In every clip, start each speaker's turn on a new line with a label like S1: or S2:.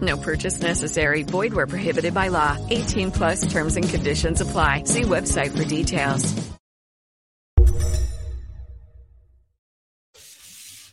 S1: No purchase necessary. Void where prohibited by law. 18 plus terms and conditions apply. See website for details.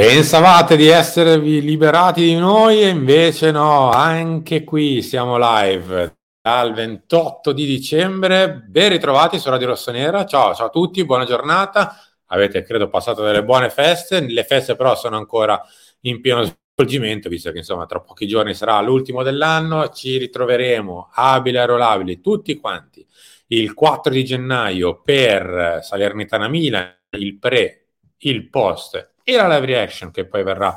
S2: Pensavate di esservi liberati di noi e invece no, anche qui siamo live dal 28 di dicembre. Ben ritrovati su Radio Rossonera. Ciao, ciao a tutti, buona giornata. Avete, credo, passato delle buone feste. Le feste però sono ancora in pieno svolgimento, visto che insomma tra pochi giorni sarà l'ultimo dell'anno. Ci ritroveremo abili e arruolabili tutti quanti il 4 di gennaio per Salernitana Milan, il pre, il post e la live reaction che poi verrà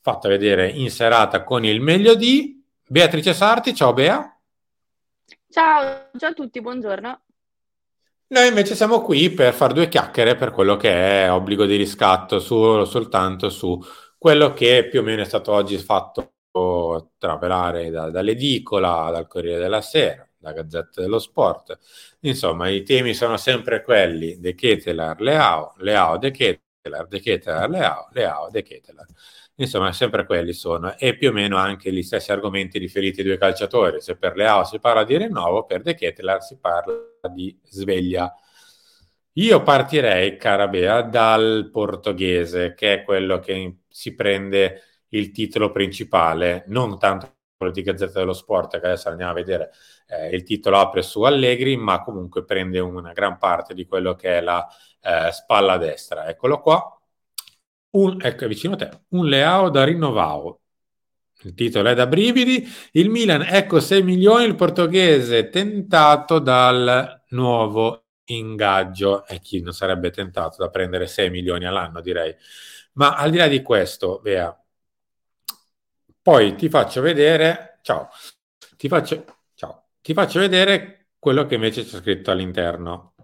S2: fatta vedere in serata con il meglio di Beatrice Sarti. Ciao Bea.
S3: Ciao, ciao a tutti, buongiorno.
S2: Noi invece siamo qui per fare due chiacchiere per quello che è obbligo di riscatto, su, soltanto su quello che più o meno è stato oggi fatto travelare da, dall'edicola, dal Corriere della Sera, da Gazzetta dello Sport. Insomma, i temi sono sempre quelli De Ketelar, Leao, Leao, De Ketelar, De Ketelar, Leao, Leao, De Ketelar. Insomma, sempre quelli sono, e più o meno anche gli stessi argomenti riferiti ai due calciatori. Se per Leao si parla di rinnovo, per De Ketelar si parla di sveglia. Io partirei, cara Bea, dal portoghese, che è quello che si prende il titolo principale, non tanto quello di Gazzetta dello Sport, che adesso andiamo a vedere, eh, il titolo apre su Allegri, ma comunque prende una gran parte di quello che è la eh, spalla destra. Eccolo qua, un, ecco vicino a te, un Leao da rinnovao. Il titolo è da brividi. Il Milan, ecco 6 milioni, il portoghese tentato dal nuovo ingaggio. E chi non sarebbe tentato da prendere 6 milioni all'anno, direi. Ma al di là di questo, Bea, poi ti faccio vedere, ciao, ti faccio, ciao, ti faccio vedere quello che invece c'è scritto all'interno.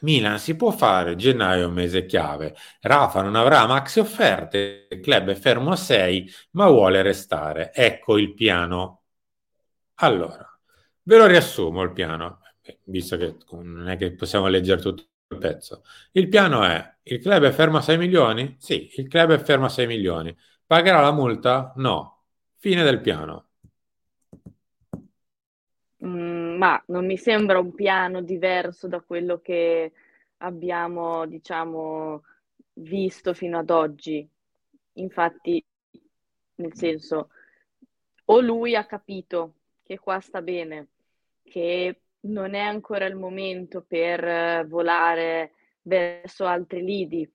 S2: Milan si può fare, gennaio un mese chiave. Rafa non avrà maxi offerte, il club è fermo a 6, ma vuole restare. Ecco il piano. Allora, ve lo riassumo il piano, visto che non è che possiamo leggere tutto il pezzo. Il piano è, il club è fermo a 6 milioni? Sì, il club è fermo a 6 milioni. Pagherà la multa? No. Fine del piano.
S3: Mm, ma non mi sembra un piano diverso da quello che abbiamo, diciamo, visto fino ad oggi. Infatti, nel senso, o lui ha capito che qua sta bene, che non è ancora il momento per volare verso altri lidi.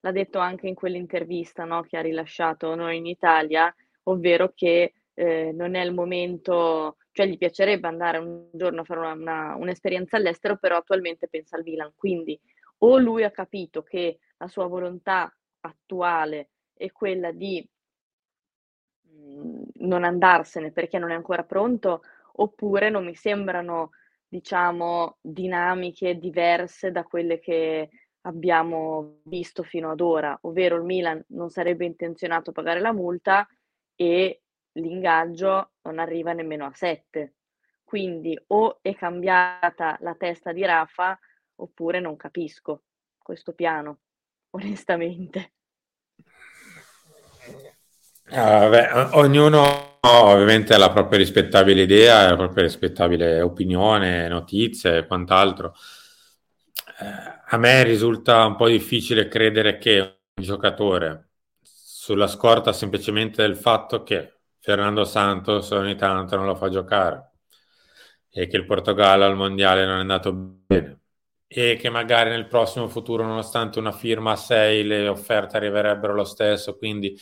S3: L'ha detto anche in quell'intervista no, che ha rilasciato noi in Italia, ovvero che eh, non è il momento cioè gli piacerebbe andare un giorno a fare una, una, un'esperienza all'estero, però attualmente pensa al Milan. Quindi o lui ha capito che la sua volontà attuale è quella di mhmm, non andarsene perché non è ancora pronto, oppure non mi sembrano, diciamo, dinamiche diverse da quelle che abbiamo visto fino ad ora, ovvero il Milan non sarebbe intenzionato a pagare la multa e l'ingaggio non arriva nemmeno a 7. Quindi o è cambiata la testa di Rafa oppure non capisco questo piano, onestamente.
S2: Ah, beh, ognuno ovviamente ha la propria rispettabile idea, la propria rispettabile opinione, notizie e quant'altro. Eh, a me risulta un po' difficile credere che un giocatore, sulla scorta semplicemente del fatto che Fernando Santos ogni tanto non lo fa giocare e che il Portogallo al mondiale non è andato bene e che magari nel prossimo futuro, nonostante una firma a 6, le offerte arriverebbero lo stesso, quindi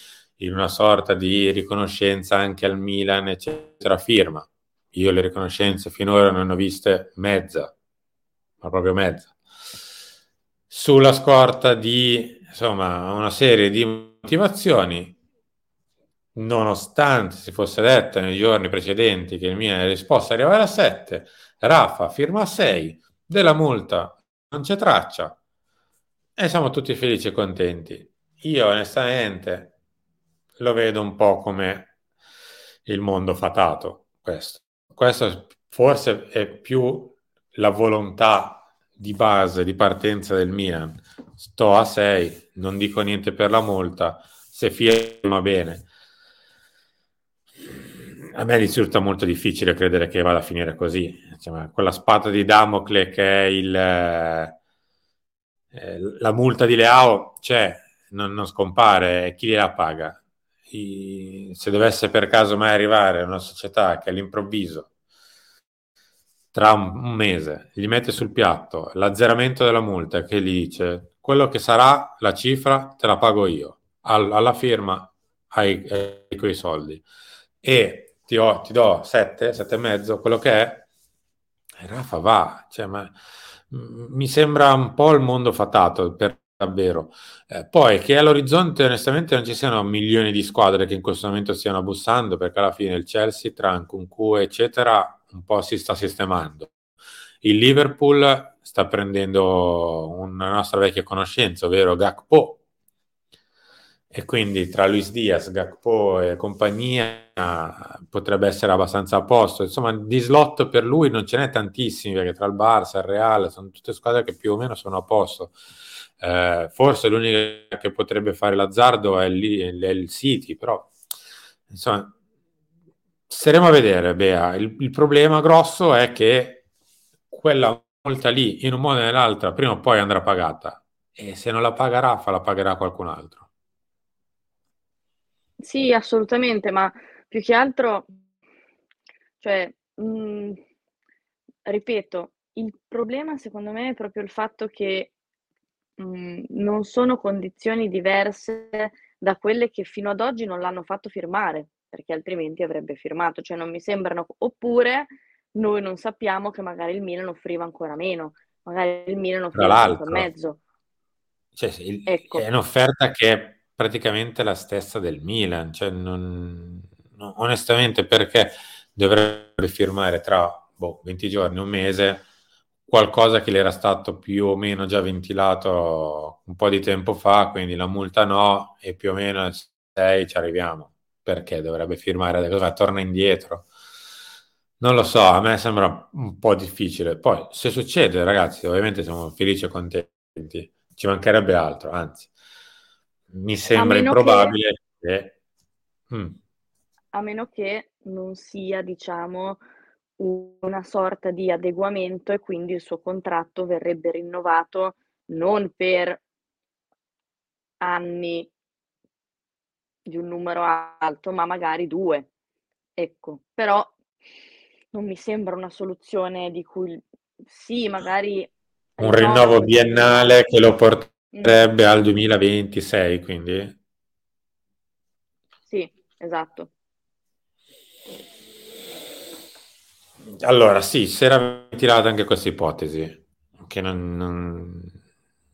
S2: in una sorta di riconoscenza anche al Milan, eccetera, firma. Io le riconoscenze finora ne ho viste mezza, ma proprio mezza. Sulla scorta di insomma una serie di motivazioni, nonostante si fosse detto nei giorni precedenti che il mia risposta arrivava a 7, Rafa firma a 6, della multa non c'è traccia e siamo tutti felici e contenti. Io onestamente lo vedo un po' come il mondo fatato, questo. Questo forse è più la volontà di base, di partenza del Milan. Sto a 6, non dico niente per la multa, se firma bene. A me risulta molto difficile credere che vada a finire così. Cioè, quella spada di Damocle che è il, eh, la multa di Leao c'è, non, non scompare, chi gliela paga? Se dovesse per caso mai arrivare una società che all'improvviso tra un, mese gli mette sul piatto l'azzeramento della multa che gli dice quello che sarà la cifra te la pago io. All, alla firma hai, hai quei soldi. E ti, ho, ti do 7, 7 e mezzo quello che è e Rafa va. Cioè, ma, mi sembra un po' il mondo fatato per davvero. Eh, poi che all'orizzonte onestamente non ci siano milioni di squadre che in questo momento stiano bussando, perché alla fine il Chelsea, tra Nkunku, eccetera, un po' si sta sistemando. Il Liverpool sta prendendo una nostra vecchia conoscenza, ovvero Gakpo, e quindi tra Luis Diaz, Gakpo e compagnia potrebbe essere abbastanza a posto. Insomma, di slot per lui non ce n'è tantissimi, perché tra il Barça e il Real sono tutte squadre che più o meno sono a posto. Eh, forse l'unica che potrebbe fare l'azzardo è il, è il City, però insomma, staremo a vedere. Bea. Il, il, problema grosso è che quella multa lì, in un modo o nell'altro, prima o poi andrà pagata. E se non la paga Rafa, la pagherà qualcun altro.
S3: Sì, assolutamente, ma più che altro, cioè, mh, mm, ripeto, il problema secondo me è proprio il fatto che Mhmm, non sono condizioni diverse da quelle che fino ad oggi non l'hanno fatto firmare, perché altrimenti avrebbe firmato, cioè non mi sembrano oppure noi non sappiamo che magari il Milan offriva ancora meno, magari il Milan offriva 5 e mezzo.
S2: Cioè, il, ecco. È un'offerta che è praticamente la stessa del Milan, cioè non, non, onestamente perché dovrebbe firmare tra boh, 20 giorni, un mese, qualcosa che le era stato più o meno già ventilato un po' di tempo fa, quindi la multa no e più o meno al 6 ci arriviamo. Perché dovrebbe firmare cosa? Torna indietro. Non lo so, a me sembra un po' difficile. Poi, se succede, ragazzi, ovviamente siamo felici e contenti, ci mancherebbe altro, anzi, mi sembra improbabile che...
S3: che... Mm. A meno che non sia, diciamo, una sorta di adeguamento e quindi il suo contratto verrebbe rinnovato non per anni di un numero alto, ma magari due. Ecco, però non mi sembra una soluzione di cui sì, magari
S2: un rinnovo biennale che lo porterebbe mm. al 2026, quindi
S3: sì, esatto.
S2: Allora, sì, si era ventilata anche questa ipotesi, che non, non,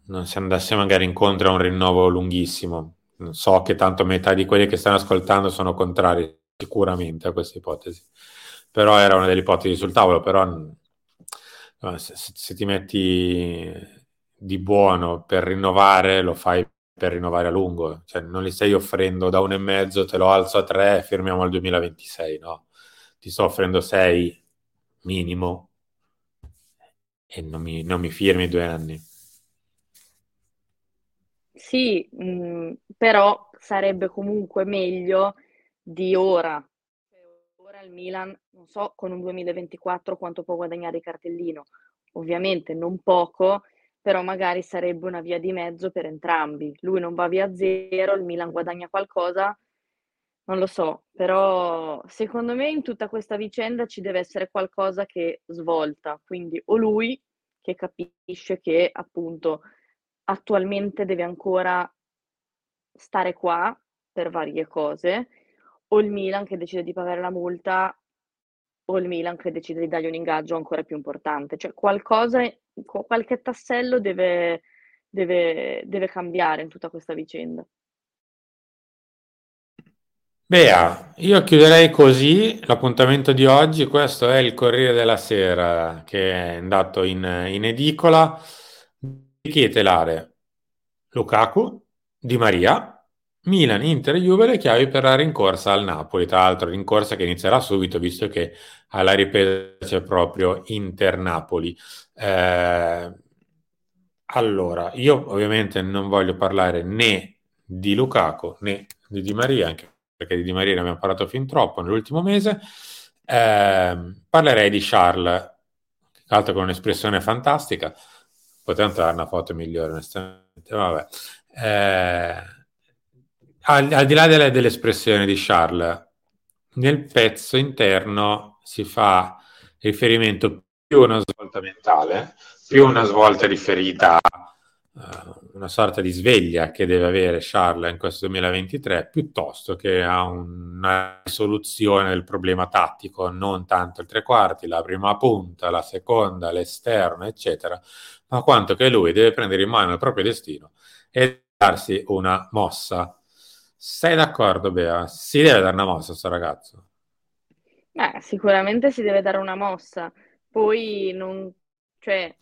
S2: non, si andasse magari incontro a un rinnovo lunghissimo. So che tanto metà di quelli che stanno ascoltando sono contrari sicuramente a questa ipotesi, però era una delle ipotesi sul tavolo, però se, se ti metti di buono per rinnovare, lo fai per rinnovare a lungo, cioè non li stai offrendo da un e mezzo, te lo alzo a tre e firmiamo al 2026, no? Ti sto offrendo sei minimo e non mi, non mi firmi due anni.
S3: Sì, mh, mm, però sarebbe comunque meglio di ora. Ora il Milan, non so, con un 2024 quanto può guadagnare il cartellino. Ovviamente non poco, però magari sarebbe una via di mezzo per entrambi. Lui non va via zero, il Milan guadagna qualcosa, non lo so, però secondo me in tutta questa vicenda ci deve essere qualcosa che svolta, quindi o lui che capisce che appunto attualmente deve ancora stare qua per varie cose, o il Milan che decide di pagare la multa, o il Milan che decide di dargli un ingaggio ancora più importante. Cioè qualcosa, qualche tassello deve, deve, deve cambiare in tutta questa vicenda.
S2: Bea, io chiuderei così l'appuntamento di oggi. Questo è il Corriere della Sera che è andato in, in edicola. Chi è telare? Lukaku, Di Maria, Milan, Inter Juve le chiavi per la rincorsa al Napoli. Tra l'altro, rincorsa che inizierà subito visto che alla ripresa c'è proprio Inter-Napoli. Eh, allora, io ovviamente non voglio parlare né di Lukaku né di Di Maria, anche perché di Di Maria ne abbiamo parlato fin troppo nell'ultimo mese. Eh, parlerei di Charles, tra l'altro con un'espressione fantastica. Potevano trovare una foto migliore, onestamente. Vabbè. Eh, al, al, di là delle, dell'espressione di Charles, nel pezzo interno si fa riferimento più a una svolta mentale, più una svolta riferita uh, una sorta di sveglia che deve avere Charles in questo 2023, piuttosto che a una risoluzione del problema tattico, non tanto il tre quarti, la prima punta, la seconda, l'esterno, eccetera, ma quanto che lui deve prendere in mano il proprio destino e darsi una mossa. Sei d'accordo, Bea? Si deve dare una mossa a questo ragazzo?
S3: Eh, sicuramente si deve dare una mossa. Poi non, cioè,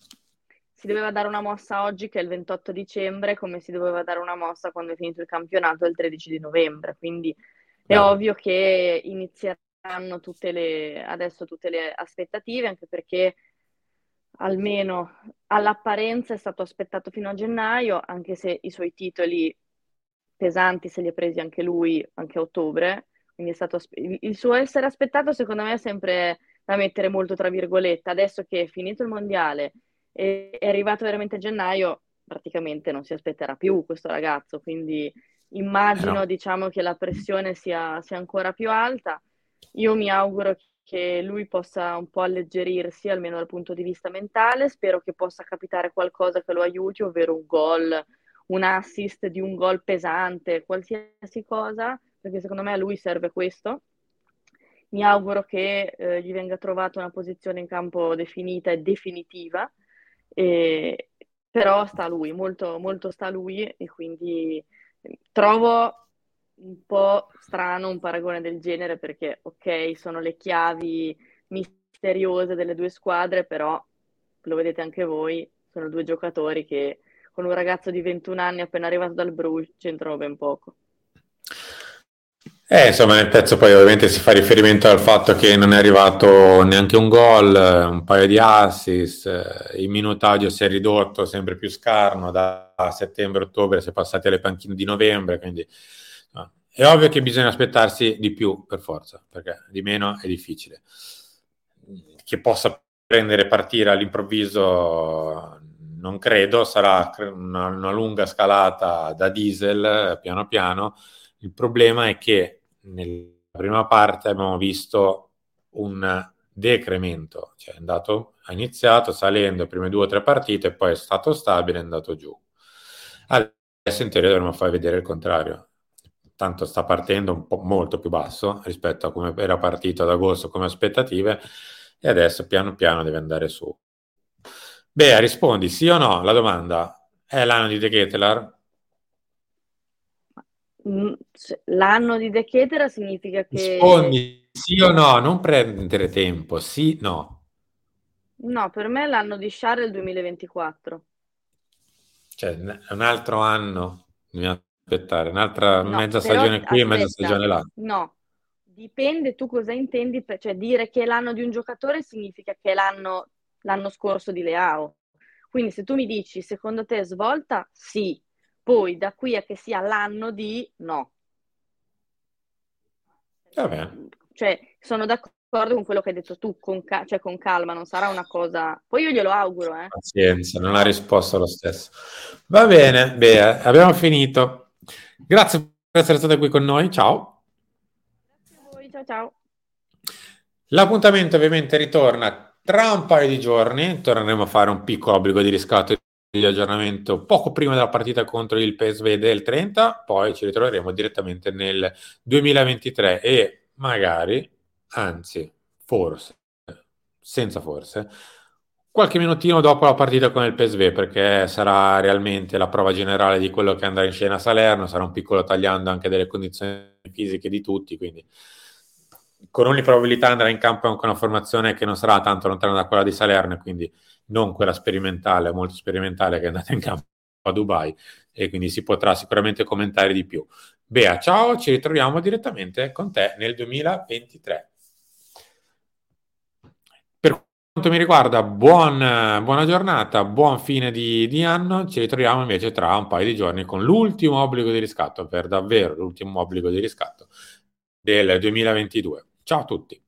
S3: si doveva dare una mossa oggi che è il 28 dicembre, come si doveva dare una mossa quando è finito il campionato il 13 di novembre. Quindi è no. ovvio che inizieranno tutte le, adesso tutte le aspettative, anche perché almeno all'apparenza è stato aspettato fino a gennaio, anche se i suoi titoli pesanti se li ha presi anche lui, anche a ottobre. Quindi è stato, il suo essere aspettato secondo me è sempre da mettere molto tra virgolette. Adesso che è finito il mondiale e è arrivato veramente a gennaio, praticamente non si aspetterà più questo ragazzo, quindi immagino no. diciamo che la pressione sia, sia ancora più alta. Io mi auguro che lui possa un po' alleggerirsi, almeno dal punto di vista mentale. Spero che possa capitare qualcosa che lo aiuti, ovvero un gol, un assist di un gol pesante, qualsiasi cosa, perché secondo me a lui serve questo. Mi auguro che eh, gli venga trovata una posizione in campo definita e definitiva e, però sta a lui, molto, molto sta a lui e quindi trovo un po' strano un paragone del genere perché ok, sono le chiavi misteriose delle due squadre, però lo vedete anche voi, sono due giocatori che con un ragazzo di 21 anni appena arrivato dal Bruges c'entrano ben poco.
S2: Eh, insomma, nel pezzo poi ovviamente si fa riferimento al fatto che non è arrivato neanche un gol, un paio di assist, eh, il minutaggio si è ridotto sempre più scarno da settembre-ottobre, si è passati alle panchine di novembre, quindi no. è ovvio che bisogna aspettarsi di più per forza, perché di meno è difficile. Che possa prendere partire all'improvviso non credo, sarà una, una lunga scalata da diesel piano piano. Il problema è che nella prima parte abbiamo visto un decremento, cioè è andato, ha iniziato salendo le prime due o tre partite, poi è stato stabile, è andato giù. Adesso in teoria dovremmo far vedere il contrario. Tanto sta partendo un po' molto più basso rispetto a come era partito ad agosto come aspettative e adesso piano piano deve andare su. Beh, rispondi sì o no? La domanda è l'anno di De Ketelaar?
S3: Mm, l'anno di De Ketera significa che...
S2: Rispondi sì o no, non prendere tempo, sì, no.
S3: No, per me l'anno di Share è il 2024.
S2: Cioè, un altro anno, dobbiamo aspettare, un'altra no, mezza stagione qui e mezza stagione là.
S3: No, dipende tu cosa intendi, per, cioè dire che è l'anno di un giocatore significa che è l'anno, l'anno scorso di Leao. Quindi se tu mi dici, secondo te svolta? Sì, poi da qui a che sia l'anno di no.
S2: Vabbè.
S3: Cioè, sono d'accordo con quello che hai detto tu, con, ca- cioè, con calma, non sarà una cosa... Poi io glielo auguro, eh.
S2: Pazienza, non ha risposto lo stesso. Va bene, beh, abbiamo finito. Grazie per essere state qui con noi, ciao.
S3: Grazie a voi, ciao ciao.
S2: L'appuntamento ovviamente ritorna Tra un paio di giorni torneremo a fare un piccolo obbligo di riscatto di aggiornamento poco prima della partita contro il PSV del 30, poi ci ritroveremo direttamente nel 2023 e magari, anzi, forse, senza forse, qualche minutino dopo la partita con il PSV, perché sarà realmente la prova generale di quello che andrà in scena a Salerno, sarà un piccolo tagliando anche delle condizioni fisiche di tutti, quindi con ogni probabilità andrà in campo anche una formazione che non sarà tanto lontana da quella di Salerno, quindi non quella sperimentale, molto sperimentale che è andata in campo a Dubai e quindi si potrà sicuramente commentare di più. Bea, ciao, ci ritroviamo direttamente con te nel 2023. Per quanto mi riguarda, buon, buona giornata, buon fine di, di, anno. Ci ritroviamo invece tra un paio di giorni con l'ultimo obbligo di riscatto, per davvero l'ultimo obbligo di riscatto del 2022. Ciao a tutti.